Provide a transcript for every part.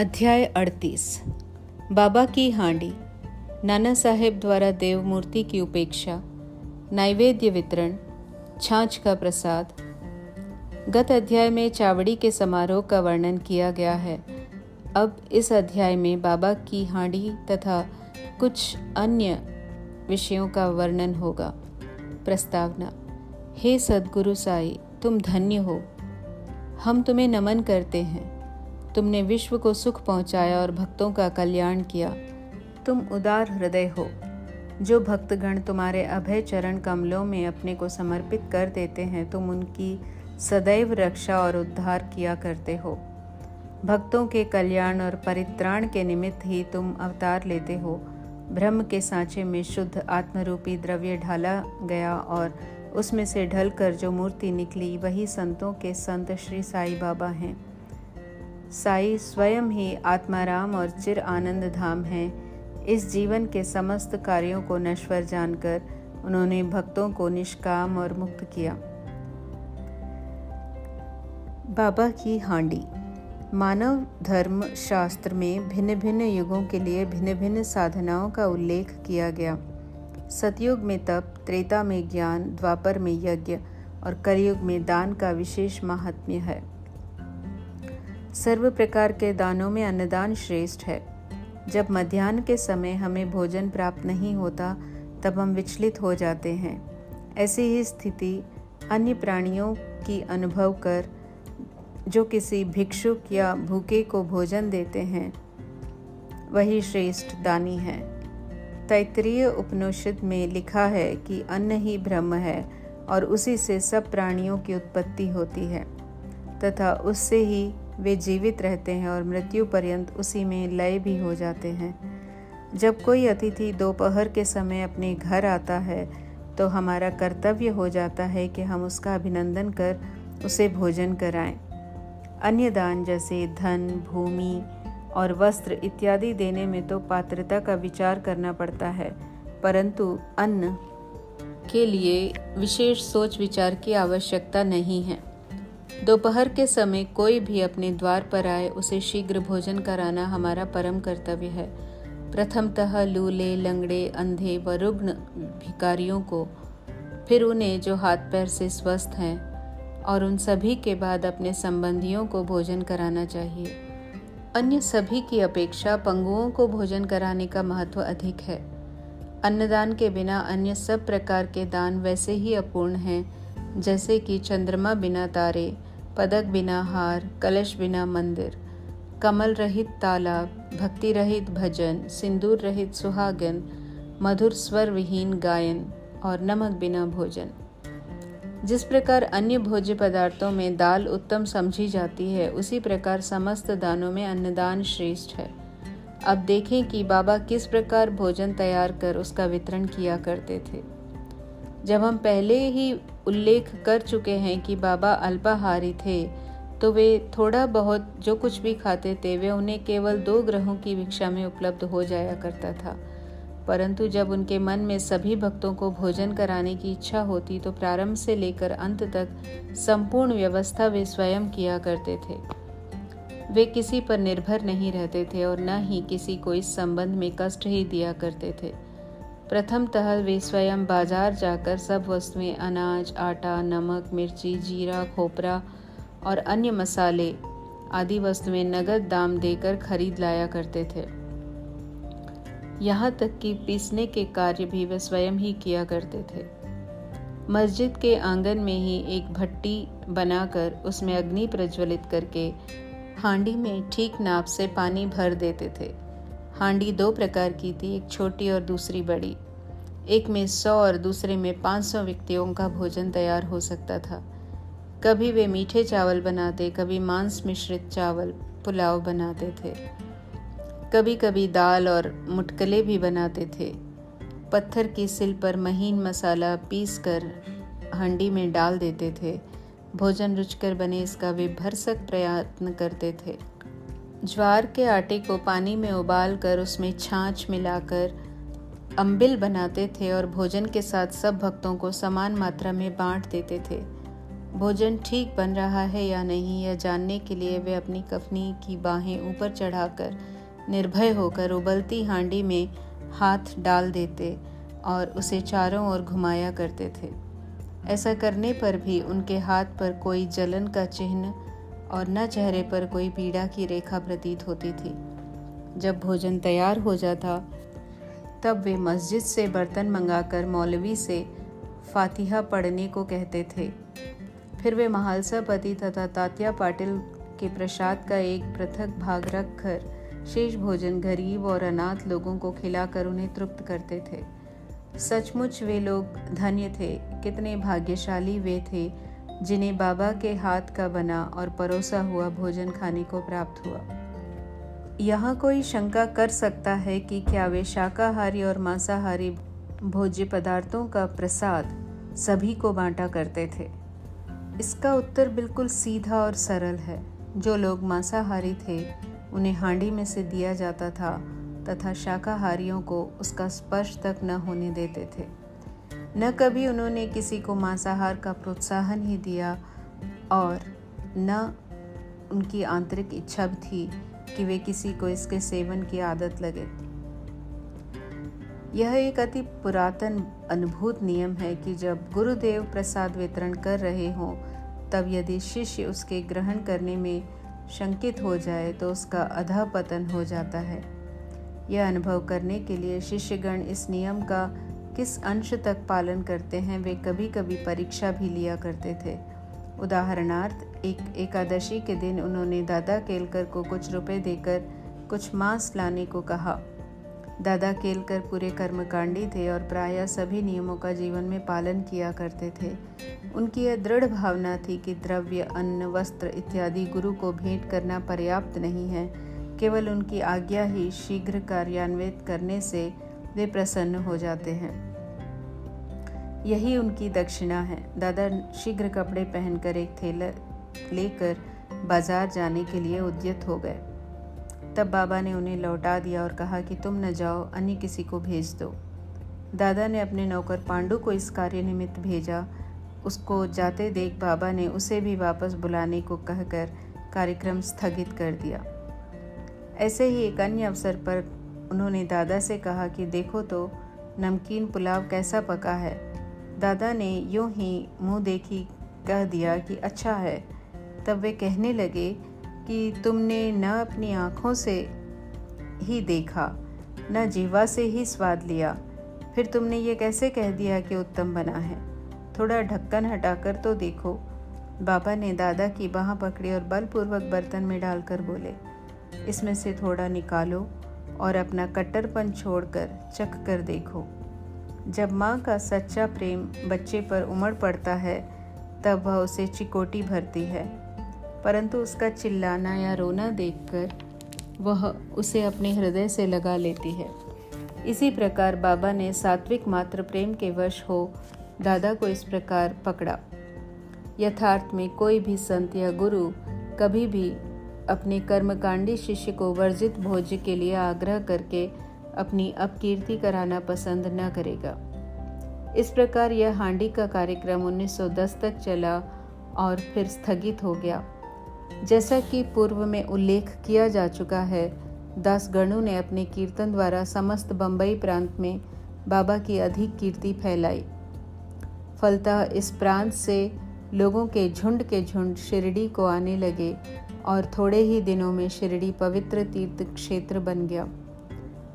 अध्याय अड़तीस। बाबा की हांडी। नाना साहेब द्वारा देव मूर्ति की उपेक्षा, नैवेद्य वितरण, छाछ का प्रसाद। गत अध्याय में चावड़ी के समारोह का वर्णन किया गया है। अब इस अध्याय में बाबा की हांडी तथा कुछ अन्य विषयों का वर्णन होगा। प्रस्तावना, हे सदगुरु साई, तुम धन्य हो। हम तुम्हें नमन करते हैं। तुमने विश्व को सुख पहुँचाया और भक्तों का कल्याण किया। तुम उदार हृदय हो। जो भक्तगण तुम्हारे अभय चरण कमलों में अपने को समर्पित कर देते हैं, तुम उनकी सदैव रक्षा और उद्धार किया करते हो। भक्तों के कल्याण और परित्राण के निमित्त ही तुम अवतार लेते हो। ब्रह्म के सांचे में शुद्ध आत्मरूपी द्रव्य ढाला गया और उसमें से ढलकर जो मूर्ति निकली, वही संतों के संत श्री साई बाबा हैं। साई स्वयं ही आत्माराम और चिर आनंद धाम है। इस जीवन के समस्त कार्यों को नश्वर जानकर उन्होंने भक्तों को निष्काम और मुक्त किया। बाबा की हांडी। मानव धर्म शास्त्र में भिन्न भिन्न युगों के लिए भिन्न भिन्न साधनाओं का उल्लेख किया गया। सतयुग में तप, त्रेता में ज्ञान, द्वापर में यज्ञ और कलयुग में दान का विशेष महात्म्य है। सर्व प्रकार के दानों में अन्नदान श्रेष्ठ है। जब मध्यान्ह के समय हमें भोजन प्राप्त नहीं होता, तब हम विचलित हो जाते हैं। ऐसी ही स्थिति अन्य प्राणियों की अनुभव कर, जो किसी भिक्षुक या भूखे को भोजन देते हैं, वही श्रेष्ठ दानी है। तैतरीय उपनिषद में लिखा है कि अन्न ही ब्रह्म है और उसी से सब प्राणियों की उत्पत्ति होती है, तथा उससे ही वे जीवित रहते हैं और मृत्यु पर्यंत उसी में लय भी हो जाते हैं जब कोई अतिथि दोपहर के समय अपने घर आता है तो हमारा कर्तव्य हो जाता है कि हम उसका अभिनंदन कर उसे भोजन कराएँ। अन्य दान जैसे धन, भूमि और वस्त्र इत्यादि देने में तो पात्रता का विचार करना पड़ता है, परंतु अन्न के लिए विशेष सोच विचार की आवश्यकता नहीं है दोपहर के समय कोई भी अपने द्वार पर आए, उसे शीघ्र भोजन कराना हमारा परम कर्तव्य है। प्रथमतः लूले, लंगड़े, अंधे व रुग्ण भिकारियों को, फिर उन्हें जो हाथ पैर से स्वस्थ हैं, और उन सभी के बाद अपने संबंधियों को भोजन कराना चाहिए। अन्य सभी की अपेक्षा पंगुओं को भोजन कराने का महत्व अधिक है। अन्नदान के बिना अन्य सब प्रकार के दान वैसे ही अपूर्ण हैं जैसे कि चंद्रमा बिना तारे, पदक बिना हार, कलश बिना मंदिर, कमल रहित तालाब, भक्ति रहित भजन, सिंदूर रहित सुहागन, मधुर स्वर विहीन गायन और नमक बिना भोजन। जिस प्रकार अन्य भोज्य पदार्थों में दाल उत्तम समझी जाती है, उसी प्रकार समस्त दानों में अन्नदान श्रेष्ठ है। अब देखें कि बाबा किस प्रकार भोजन तैयार कर उसका वितरण किया करते थे। जब हम पहले ही उल्लेख कर चुके हैं कि बाबा अल्पाहारी थे तो वे थोड़ा बहुत जो कुछ भी खाते थे, वे उन्हें केवल दो ग्रहों की भिक्षा में उपलब्ध हो जाया करता था। परंतु जब उनके मन में सभी भक्तों को भोजन कराने की इच्छा होती तो प्रारंभ से लेकर अंत तक संपूर्ण व्यवस्था वे स्वयं किया करते थे। वे किसी पर निर्भर नहीं रहते थे और न ही किसी को इस संबंध में कष्ट ही दिया करते थे। प्रथमतः वे स्वयं बाज़ार जाकर सब वस्तुएँ, अनाज, आटा, नमक, मिर्ची, जीरा, खोपरा और अन्य मसाले आदि वस्तुएँ नगद दाम देकर खरीद लाया करते थे। यहाँ तक कि पीसने के कार्य भी वे स्वयं ही किया करते थे। मस्जिद के आँगन में ही एक भट्टी बनाकर उसमें अग्नि प्रज्वलित करके हांडी में ठीक नाप से पानी भर देते थे। हांडी दो प्रकार की थी, एक छोटी और दूसरी बड़ी। एक में सौ और दूसरे में पाँच सौ व्यक्तियों का भोजन तैयार हो सकता था। कभी वे मीठे चावल बनाते, कभी मांस मिश्रित चावल, पुलाव बनाते थे। कभी कभी दाल और मुटकले भी बनाते थे। पत्थर की सिल पर महीन मसाला पीस कर हंडी में डाल देते थे। भोजन रुचकर बने इसका वे भरसक प्रयत्न करते थे। ज्वार के आटे को पानी में उबाल कर उसमें छाछ मिलाकर अम्बिल बनाते थे और भोजन के साथ सब भक्तों को समान मात्रा में बांट देते थे। भोजन ठीक बन रहा है या नहीं, यह जानने के लिए वे अपनी कफनी की बाहें ऊपर चढ़ाकर निर्भय होकर उबलती हांडी में हाथ डाल देते और उसे चारों ओर घुमाया करते थे। ऐसा करने पर भी उनके हाथ पर कोई जलन का चिन्ह और न चेहरे पर कोई पीड़ा की रेखा प्रतीत होती थी। जब भोजन तैयार हो जाता, तब वे मस्जिद से बर्तन मंगाकर मौलवी से फातिहा पढ़ने को कहते थे। फिर वे महालसा पति तथा तात्या पाटिल के प्रसाद का एक पृथक भाग रखकर शेष भोजन गरीब और अनाथ लोगों को खिलाकर उन्हें तृप्त करते थे। सचमुच वे लोग धन्य थे, कितने भाग्यशाली वे थे जिन्हें बाबा के हाथ का बना और परोसा हुआ भोजन खाने को प्राप्त हुआ। यहाँ कोई शंका कर सकता है कि क्या वे शाकाहारी और मांसाहारी भोज्य पदार्थों का प्रसाद सभी को बांटा करते थे। इसका उत्तर बिल्कुल सीधा और सरल है। जो लोग मांसाहारी थे, उन्हें हांडी में से दिया जाता था तथा शाकाहारियों को उसका स्पर्श तक न होने देते थे। न कभी उन्होंने किसी को मांसाहार का प्रोत्साहन ही दिया और न उनकी आंतरिक इच्छा भी थी कि वे किसी को इसके सेवन की आदत लगे। यह एक अति पुरातन अनुभूत नियम है कि जब गुरुदेव प्रसाद वितरण कर रहे हों, तब यदि शिष्य उसके ग्रहण करने में शंकित हो जाए तो उसका अधा पतन हो जाता है। यह अनुभव करने के लिए शिष्यगण इस नियम का किस अंश तक पालन करते हैं, वे कभी कभी परीक्षा भी लिया करते थे। उदाहरणार्थ, एक एकादशी के दिन उन्होंने दादा केलकर को कुछ रुपए देकर कुछ मांस लाने को कहा। दादा केलकर पूरे कर्मकांडी थे और प्रायः सभी नियमों का जीवन में पालन किया करते थे। उनकी यह दृढ़ भावना थी कि द्रव्य, अन्न, वस्त्र इत्यादि गुरु को भेंट करना पर्याप्त नहीं है। केवल उनकी आज्ञा ही शीघ्र कार्यान्वित करने से वे प्रसन्न हो जाते हैं। यही उनकी दक्षिणा है। दादा शीघ्र कपड़े पहनकर एक थैला लेकर बाज़ार जाने के लिए उद्यत हो गए। तब बाबा ने उन्हें लौटा दिया और कहा कि तुम न जाओ, अन्य किसी को भेज दो। दादा ने अपने नौकर पांडु को इस कार्य निमित्त भेजा। उसको जाते देख बाबा ने उसे भी वापस बुलाने को कहकर कार्यक्रम स्थगित कर दिया। ऐसे ही एक अन्य अवसर पर उन्होंने दादा से कहा कि देखो तो नमकीन पुलाव कैसा पका है। दादा ने यूँ ही मुँह देखी, कह दिया कि अच्छा है। तब वे कहने लगे कि तुमने न अपनी आँखों से ही देखा, न जीवा से ही स्वाद लिया। फिर तुमने ये कैसे कह दिया कि उत्तम बना है? थोड़ा ढक्कन हटाकर तो देखो। बाबा ने दादा की बाह पकड़ी और बलपूर्वक बर्तन में डालकर बोले, इसमें से थोड़ा निकालो और अपना कट्टरपन छोड़कर चख कर देखो। जब माँ का सच्चा प्रेम बच्चे पर उमड़ पड़ता है, तब वह उसे चिकोटी भरती है। परंतु उसका चिल्लाना या रोना देखकर वह उसे अपने हृदय से लगा लेती है। इसी प्रकार बाबा ने सात्विक मात्र प्रेम के वश हो दादा को इस प्रकार पकड़ा। यथार्थ में कोई भी संत या गुरु कभी भी अपने कर्मकांडी शिष्य को वर्जित भोज्य के लिए आग्रह करके अपनी अपकीर्ति कराना पसंद न करेगा। इस प्रकार यह हांडी का कार्यक्रम 1910 तक चला और फिर स्थगित हो गया। जैसा कि पूर्व में उल्लेख किया जा चुका है, दास गणु ने अपने कीर्तन द्वारा समस्त बम्बई प्रांत में बाबा की अधिक कीर्ति फैलाई। फलतः इस प्रांत से लोगों के झुंड के झुंड शिरडी को आने लगे और थोड़े ही दिनों में शिरडी पवित्र तीर्थ क्षेत्र बन गया।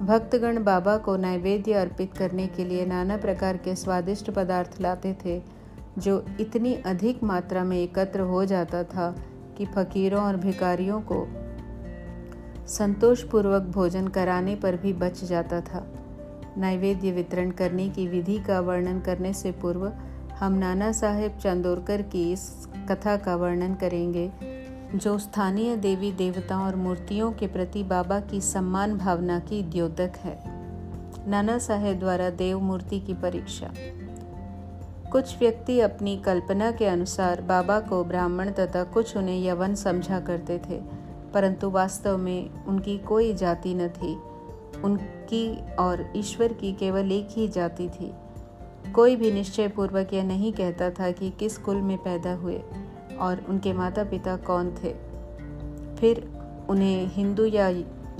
भक्तगण बाबा को नैवेद्य अर्पित करने के लिए नाना प्रकार के स्वादिष्ट पदार्थ लाते थे, जो इतनी अधिक मात्रा में एकत्र हो जाता था कि फकीरों और भिकारियों को संतोषपूर्वक भोजन कराने पर भी बच जाता था। नैवेद्य वितरण करने की विधि का वर्णन करने से पूर्व हम नाना साहेब चंदोरकर की इस कथा का वर्णन करेंगे। जो स्थानीय देवी देवताओं और मूर्तियों के प्रति बाबा की सम्मान भावना की द्योतक है। नाना साहेब द्वारा देव मूर्ति की परीक्षा। कुछ व्यक्ति अपनी कल्पना के अनुसार बाबा को ब्राह्मण तथा कुछ उन्हें यवन समझा करते थे, परंतु वास्तव में उनकी कोई जाति न थी। उनकी और ईश्वर की केवल एक ही जाति थी। कोई भी निश्चय पूर्वक यह नहीं कहता था कि किस कुल में पैदा हुए। और उनके माता पिता कौन थे? फिर उन्हें हिंदू या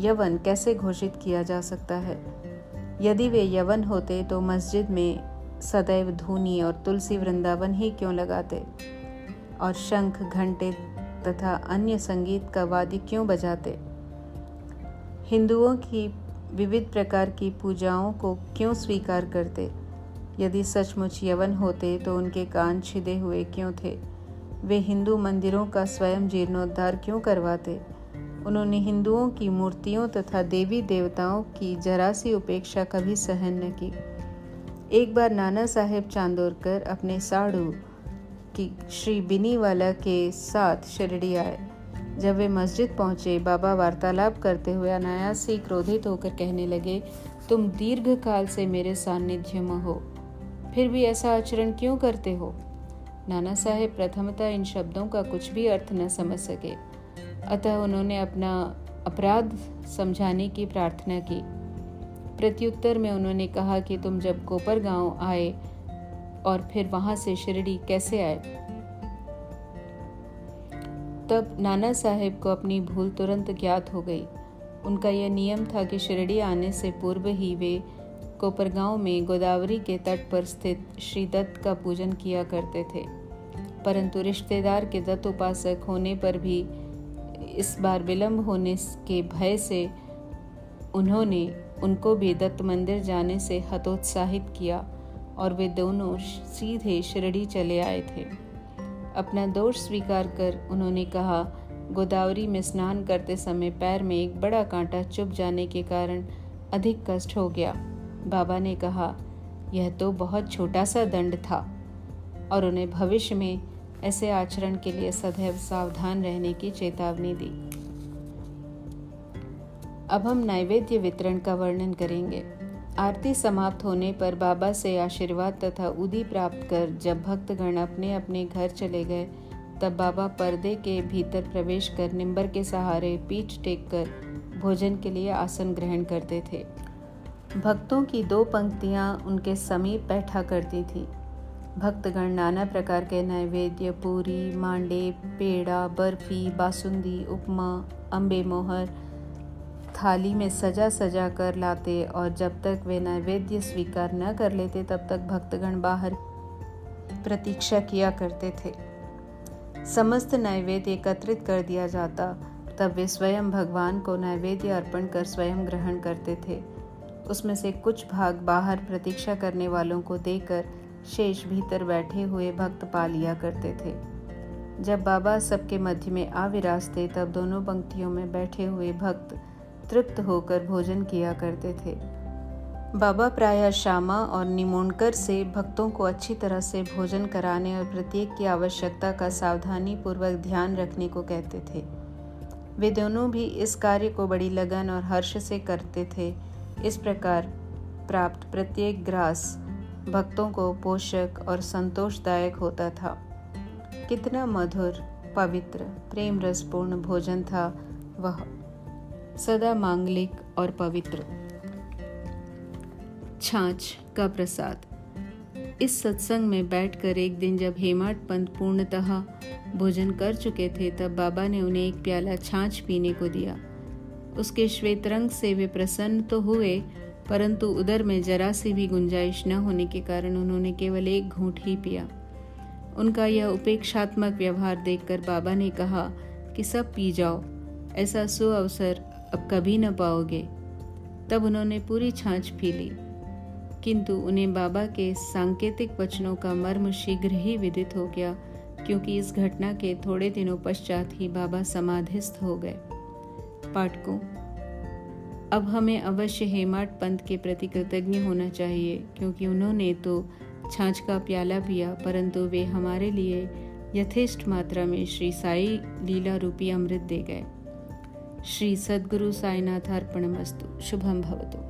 यवन कैसे घोषित किया जा सकता है? यदि वे यवन होते तो मस्जिद में सदैव धूनी और तुलसी वृंदावन ही क्यों लगाते? और शंख, घंटे तथा अन्य संगीत का वाद्य क्यों बजाते? हिंदुओं की विविध प्रकार की पूजाओं को क्यों स्वीकार करते? यदि सचमुच यवन होते तो उनके कान छिदे हुए क्यों थे? वे हिंदू मंदिरों का स्वयं जीर्णोद्धार क्यों करवाते? उन्होंने हिंदुओं की मूर्तियों तथा देवी देवताओं की जरा सी उपेक्षा कभी सहन न की। एक बार नाना साहेब चांदोरकर अपने साड़ू की श्री बिनीवाला के साथ शिरडी आए। जब वे मस्जिद पहुँचे, बाबा वार्तालाप करते हुए अनायास ही क्रोधित होकर कहने लगे, तुम दीर्घ काल से मेरे सान्निध्य में हो। फिर भी ऐसा आचरण क्यों करते हो? नाना साहेब प्रथमतः इन शब्दों का कुछ भी अर्थ न समझ सके। अतः उन्होंने अपना अपराध समझाने की प्रार्थना की। प्रत्युत्तर में उन्होंने कहा कि तुम जब कोपर गाँव आए और फिर वहाँ से शिरडी कैसे आए? तब नाना साहेब को अपनी भूल तुरंत ज्ञात हो गई। उनका यह नियम था कि शिरडी आने से पूर्व ही वे कोपरगांव में गोदावरी के तट पर स्थित श्री दत्त का पूजन किया करते थे। परंतु रिश्तेदार के दत्त उपासक होने पर भी इस बार विलंब होने के भय से उन्होंने उनको भी दत्त मंदिर जाने से हतोत्साहित किया और वे दोनों सीधे शिरडी चले आए थे। अपना दोष स्वीकार कर उन्होंने कहा, गोदावरी में स्नान करते समय पैर में एक बड़ा कांटा चुभ जाने के कारण अधिक कष्ट हो गया। बाबा ने कहा, यह तो बहुत छोटा सा दंड था और उन्हें भविष्य में ऐसे आचरण के लिए सदैव सावधान रहने की चेतावनी दी। अब हम नैवेद्य वितरण का वर्णन करेंगे। आरती समाप्त होने पर बाबा से आशीर्वाद तथा उदी प्राप्त कर जब भक्तगण अपने अपने घर चले गए, तब बाबा पर्दे के भीतर प्रवेश कर निम्बर के सहारे पीठ टेक कर भोजन के लिए आसन ग्रहण करते थे। भक्तों की दो पंक्तियाँ उनके समीप बैठा करती थी। भक्तगण नाना प्रकार के नैवेद्य, पूरी, मांडे, पेड़ा, बर्फ़ी, बासुंदी, उपमा अम्बे मोहर, थाली में सजा सजा कर लाते और जब तक वे नैवेद्य स्वीकार न कर लेते, तब तक भक्तगण बाहर प्रतीक्षा किया करते थे। समस्त नैवेद्य एकत्रित कर दिया जाता, तब वे स्वयं भगवान को नैवेद्य अर्पण कर स्वयं ग्रहण करते थे। उसमें से कुछ भाग बाहर प्रतीक्षा करने वालों को देकर शेष भीतर बैठे हुए भक्त पा लिया करते थे। जब बाबा सबके मध्य में आ विराजते तब दोनों पंक्तियों में बैठे हुए भक्त तृप्त होकर भोजन किया करते थे। बाबा प्रायः श्यामा और निमोणकर से भक्तों को अच्छी तरह से भोजन कराने और प्रत्येक की आवश्यकता का सावधानी पूर्वक ध्यान रखने को कहते थे। वे दोनों भी इस कार्य को बड़ी लगन और हर्ष से करते थे। इस प्रकार प्राप्त प्रत्येक ग्रास भक्तों को पोषक और संतोषदायक होता था। कितना मधुर, पवित्र प्रेम रसपूर्ण भोजन था वह। सदा मांगलिक और पवित्र। छाछ का प्रसाद। इस सत्संग में बैठकर एक दिन जब हेमाट पंत पूर्णतः भोजन कर चुके थे, तब बाबा ने उन्हें एक प्याला छाछ पीने को दिया। उसके श्वेत रंग से वे प्रसन्न तो हुए परंतु उधर में जरा सी भी गुंजाइश न होने के कारण उन्होंने केवल एक घूंट ही पिया। उनका यह उपेक्षात्मक व्यवहार देखकर बाबा ने कहा कि सब पी जाओ, ऐसा सु अवसर अब कभी न पाओगे। तब उन्होंने पूरी छाछ पी ली। किंतु उन्हें बाबा के सांकेतिक वचनों का मर्म शीघ्र ही विदित हो गया, क्योंकि इस घटना के थोड़े दिनों पश्चात ही बाबा समाधिस्थ हो गए। पाठकों अब हमें अवश्य हेमाट पंत के प्रति कृतज्ञ होना चाहिए, क्योंकि उन्होंने तो छाछ का प्याला पिया, परंतु वे हमारे लिए यथेष्ट मात्रा में श्री साई लीला रूपी अमृत दे गए। श्री सद्गुरु साईनाथ अर्पणमस्तु। शुभम भवतु।